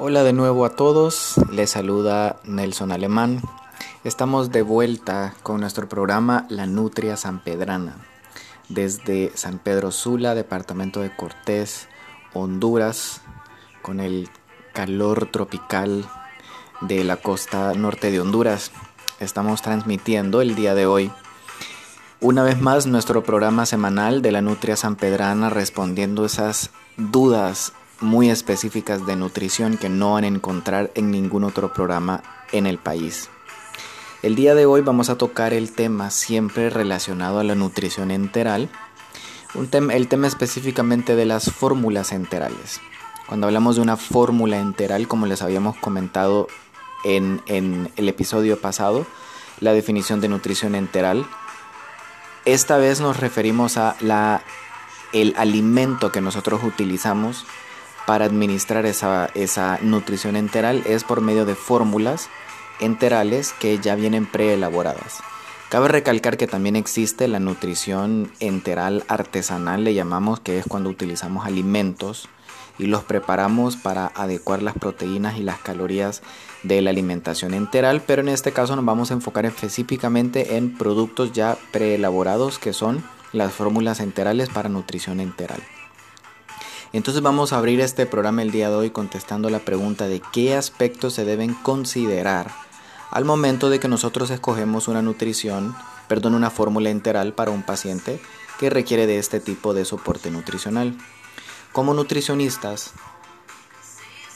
Hola de nuevo a todos, les saluda Nelson Alemán. Estamos de vuelta con nuestro programa La Nutria Sanpedrana desde San Pedro Sula, departamento de Cortés, Honduras, con el calor tropical de la costa norte de Honduras. Estamos transmitiendo el día de hoy una vez más nuestro programa semanal de la Nutria Sanpedrana respondiendo esas dudas muy específicas de nutrición que no van a encontrar en ningún otro programa en el país. El día de hoy vamos a tocar el tema siempre relacionado a la nutrición enteral, un el tema específicamente de las fórmulas enterales. Cuando hablamos de una fórmula enteral, como les habíamos comentado en, en el episodio pasado, la definición de nutrición enteral, esta vez nos referimos a la, el alimento que nosotros utilizamos para administrar esa, esa nutrición enteral es por medio de fórmulas enterales que ya vienen preelaboradas. Cabe recalcar que también existe la nutrición enteral artesanal, le llamamos, que es cuando utilizamos alimentos y los preparamos para adecuar las proteínas y las calorías de la alimentación enteral, pero en este caso nos vamos a enfocar específicamente en productos ya preelaborados que son las fórmulas enterales para nutrición enteral. Entonces vamos a abrir este programa el día de hoy contestando la pregunta de qué aspectos se deben considerar al momento de que nosotros escogemos una nutrición, perdón, una fórmula enteral para un paciente que requiere de este tipo de soporte nutricional. Como nutricionistas,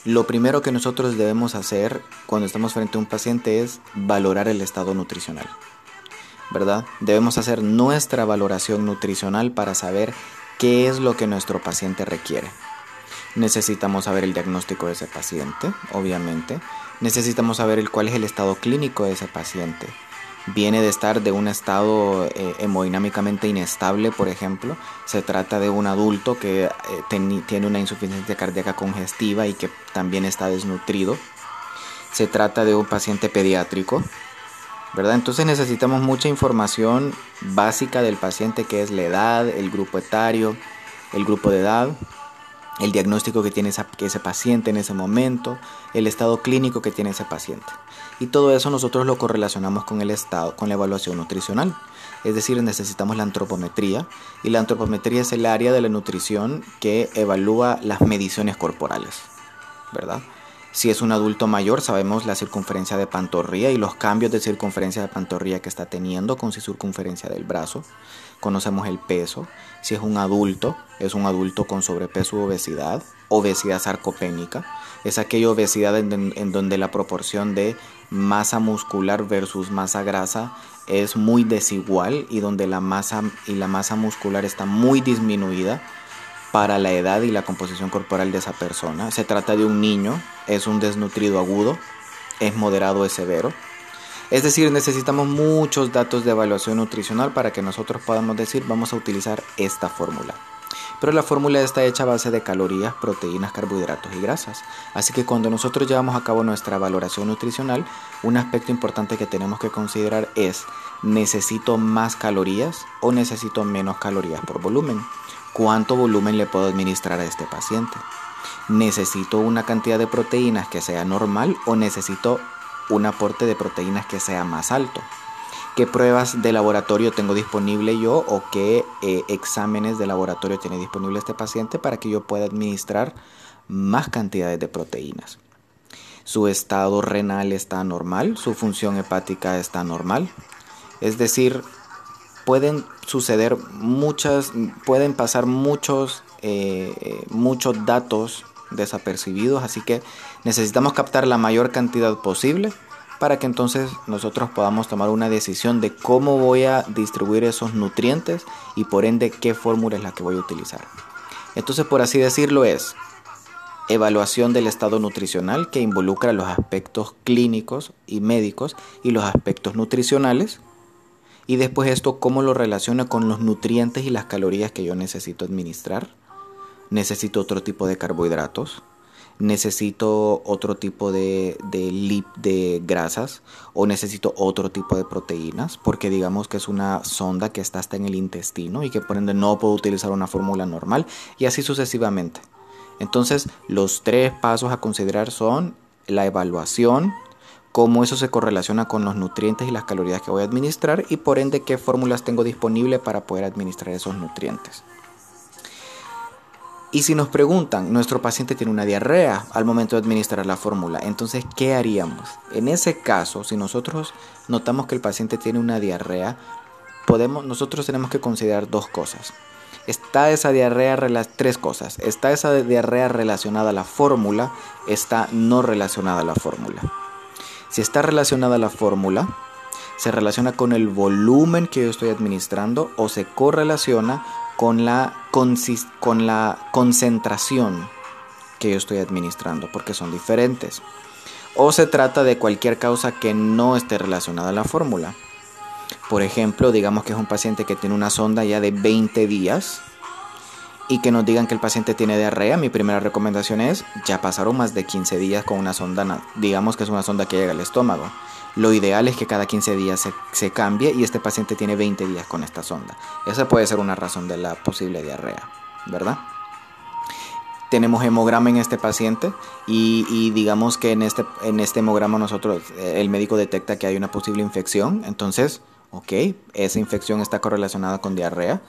lo primero que nosotros debemos hacer cuando estamos frente a un paciente es valorar el estado nutricional. ¿Verdad? Debemos hacer nuestra valoración nutricional para saber qué es lo que nuestro paciente requiere. Necesitamos saber el diagnóstico de ese paciente, obviamente. Necesitamos saber el, cuál es el estado clínico de ese paciente. Viene de estar de un estado eh, hemodinámicamente inestable, por ejemplo. Se trata de un adulto que eh, tiene una insuficiencia cardíaca congestiva y que también está desnutrido. Se trata de un paciente pediátrico ¿verdad? Entonces necesitamos mucha información básica del paciente que es la edad, el grupo etario, el grupo de edad, el diagnóstico que tiene ese paciente en ese momento, el estado clínico que tiene ese paciente. Y todo eso nosotros lo correlacionamos con el estado, con la evaluación nutricional. Es decir, necesitamos la antropometría y la antropometría es el área de la nutrición que evalúa las mediciones corporales, ¿verdad? Si es un adulto mayor, sabemos la circunferencia de pantorrilla y los cambios de circunferencia de pantorrilla que está teniendo con su circunferencia del brazo. Conocemos el peso. Si es un adulto, es un adulto con sobrepeso u obesidad, obesidad sarcopénica. Es aquella obesidad en, en donde la proporción de masa muscular versus masa grasa es muy desigual y donde la masa y la masa muscular está muy disminuida para la edad y la composición corporal de esa persona. Se trata de un niño, es un desnutrido agudo, es moderado, es severo. Es decir, necesitamos muchos datos de evaluación nutricional para que nosotros podamos decir vamos a utilizar esta fórmula. Pero la fórmula está hecha a base de calorías, proteínas, carbohidratos y grasas. Así que cuando nosotros llevamos a cabo nuestra valoración nutricional, un aspecto importante que tenemos que considerar es, ¿necesito más calorías o necesito menos calorías por volumen? Cuánto volumen le puedo administrar a este paciente. ¿Necesito una cantidad de proteínas que sea normal o necesito un aporte de proteínas que sea más alto? ¿Qué pruebas de laboratorio tengo disponible yo o qué eh, exámenes de laboratorio tiene disponible este paciente para que yo pueda administrar más cantidades de proteínas? Su estado renal está normal, su función hepática está normal. Es decir, pueden suceder muchas, pueden pasar muchos, eh, muchos datos desapercibidos, así que necesitamos captar la mayor cantidad posible para que entonces nosotros podamos tomar una decisión de cómo voy a distribuir esos nutrientes y por ende qué fórmula es la que voy a utilizar. Entonces, por así decirlo, es evaluación del estado nutricional que involucra los aspectos clínicos y médicos y los aspectos nutricionales y después esto, ¿cómo lo relaciona con los nutrientes y las calorías que yo necesito administrar? Necesito otro tipo de carbohidratos. Necesito otro tipo de, de, de grasas o necesito otro tipo de proteínas porque digamos que es una sonda que está hasta en el intestino y que por ende no puedo utilizar una fórmula normal y así sucesivamente. Entonces, los tres pasos a considerar son la evaluación, cómo eso se correlaciona con los nutrientes y las calorías que voy a administrar y por ende qué fórmulas tengo disponible para poder administrar esos nutrientes. Y si nos preguntan, nuestro paciente tiene una diarrea al momento de administrar la fórmula, entonces, ¿qué haríamos? En ese caso, si nosotros notamos que el paciente tiene una diarrea, podemos, nosotros tenemos que considerar dos cosas. Está esa diarrea, tres cosas. Está esa diarrea relacionada a la fórmula, está no relacionada a la fórmula. Si está relacionada la fórmula, se relaciona con el volumen que yo estoy administrando o se correlaciona con la, con la concentración que yo estoy administrando, porque son diferentes. O se trata de cualquier causa que no esté relacionada a la fórmula. Por ejemplo, digamos que es un paciente que tiene una sonda ya de 20 días y que nos digan que el paciente tiene diarrea, mi primera recomendación es, ya pasaron más de 15 días con una sonda, digamos que es una sonda que llega al estómago. Lo ideal es que cada 15 días se, cambie y este paciente tiene 20 días con esta sonda. Esa puede ser una razón de la posible diarrea, ¿verdad? Tenemos hemograma en este paciente y, digamos que en este, en este hemograma nosotros, eh, el médico detecta que hay una posible infección, entonces, ok, esa infección está correlacionada con diarrea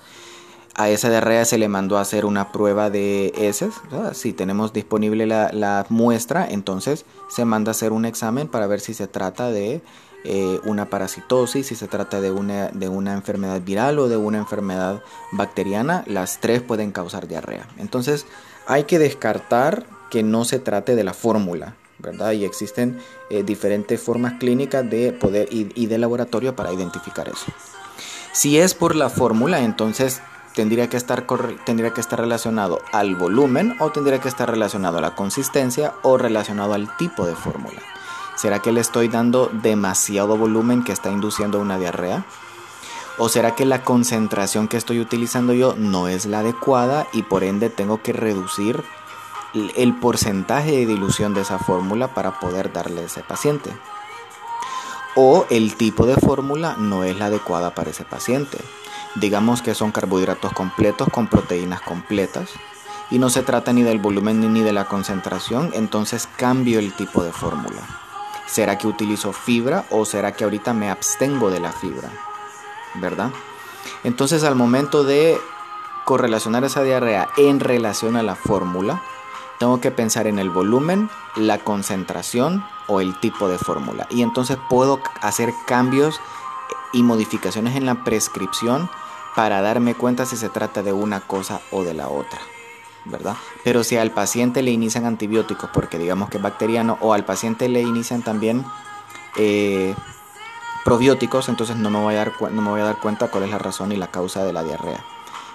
a esa diarrea se le mandó a hacer una prueba de heces. Si tenemos disponible la, muestra, entonces se manda a hacer un examen para ver si se trata de eh, una parasitosis, si se trata de una, de una enfermedad viral o de una enfermedad bacteriana. Las tres pueden causar diarrea. Entonces hay que descartar que no se trate de la fórmula. ¿verdad? Y existen eh, diferentes formas clínicas de poder y de laboratorio para identificar eso. Si es por la fórmula, entonces tendría que estar tendría que estar relacionado al volumen o tendría que estar relacionado a la consistencia o relacionado al tipo de fórmula. ¿Será que le estoy dando demasiado volumen que está induciendo una diarrea? ¿O será que la concentración que estoy utilizando yo no es la adecuada y por ende tengo que reducir el porcentaje de dilución de esa fórmula para poder darle a ese paciente? ¿O el tipo de fórmula no es la adecuada para ese paciente? Digamos que son carbohidratos completos con proteínas completas y no se trata ni del volumen ni de la concentración, entonces cambio el tipo de fórmula. ¿Será que utilizo fibra o será que ahorita me abstengo de la fibra? ¿Verdad? Entonces al momento de correlacionar esa diarrea en relación a la fórmula, tengo que pensar en el volumen, la concentración o el tipo de fórmula. Y entonces puedo hacer cambios y modificaciones en la prescripción para darme cuenta si se trata de una cosa o de la otra, ¿verdad? Pero si al paciente le inician antibióticos porque digamos que es bacteriano o al paciente le inician también eh, probióticos, entonces no me, voy a dar, no me voy a dar cuenta cuál es la razón y la causa de la diarrea.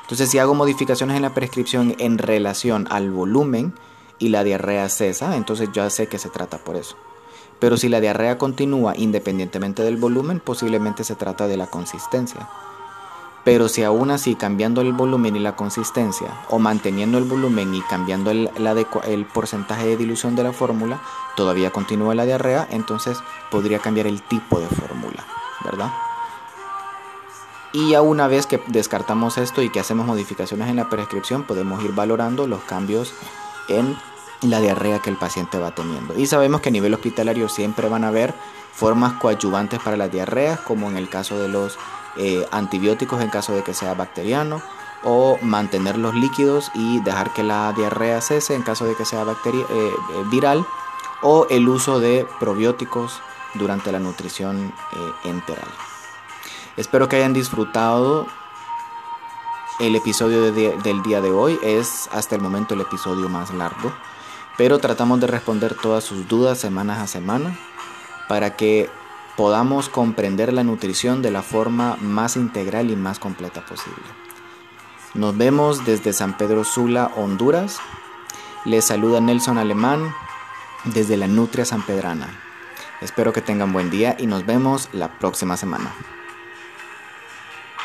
Entonces si hago modificaciones en la prescripción en relación al volumen y la diarrea cesa, entonces ya sé que se trata por eso. Pero si la diarrea continúa independientemente del volumen, posiblemente se trata de la consistencia. Pero si aún así cambiando el volumen y la consistencia, o manteniendo el volumen y cambiando el, porcentaje de dilución de la fórmula, todavía continúa la diarrea, entonces podría cambiar el tipo de fórmula, ¿verdad? Y ya una vez que descartamos esto y que hacemos modificaciones en la prescripción, podemos ir valorando los cambios en la diarrea que el paciente va teniendo. Y sabemos que a nivel hospitalario siempre van a haber formas coadyuvantes para las diarreas, como en el caso de los eh, antibióticos en caso de que sea bacteriano o mantener los líquidos y dejar que la diarrea cese en caso de que sea bacteria, eh, eh, viral o el uso de probióticos durante la nutrición enteral. Espero que hayan disfrutado el episodio del día de hoy. Es hasta el momento el episodio más largo, pero tratamos de responder todas sus dudas semana a semana para que podamos comprender la nutrición de la forma más integral y más completa posible. Nos vemos desde San Pedro Sula, Honduras. Les saluda Nelson Alemán desde la Nutria San Pedrana. Espero que tengan buen día y nos vemos la próxima semana.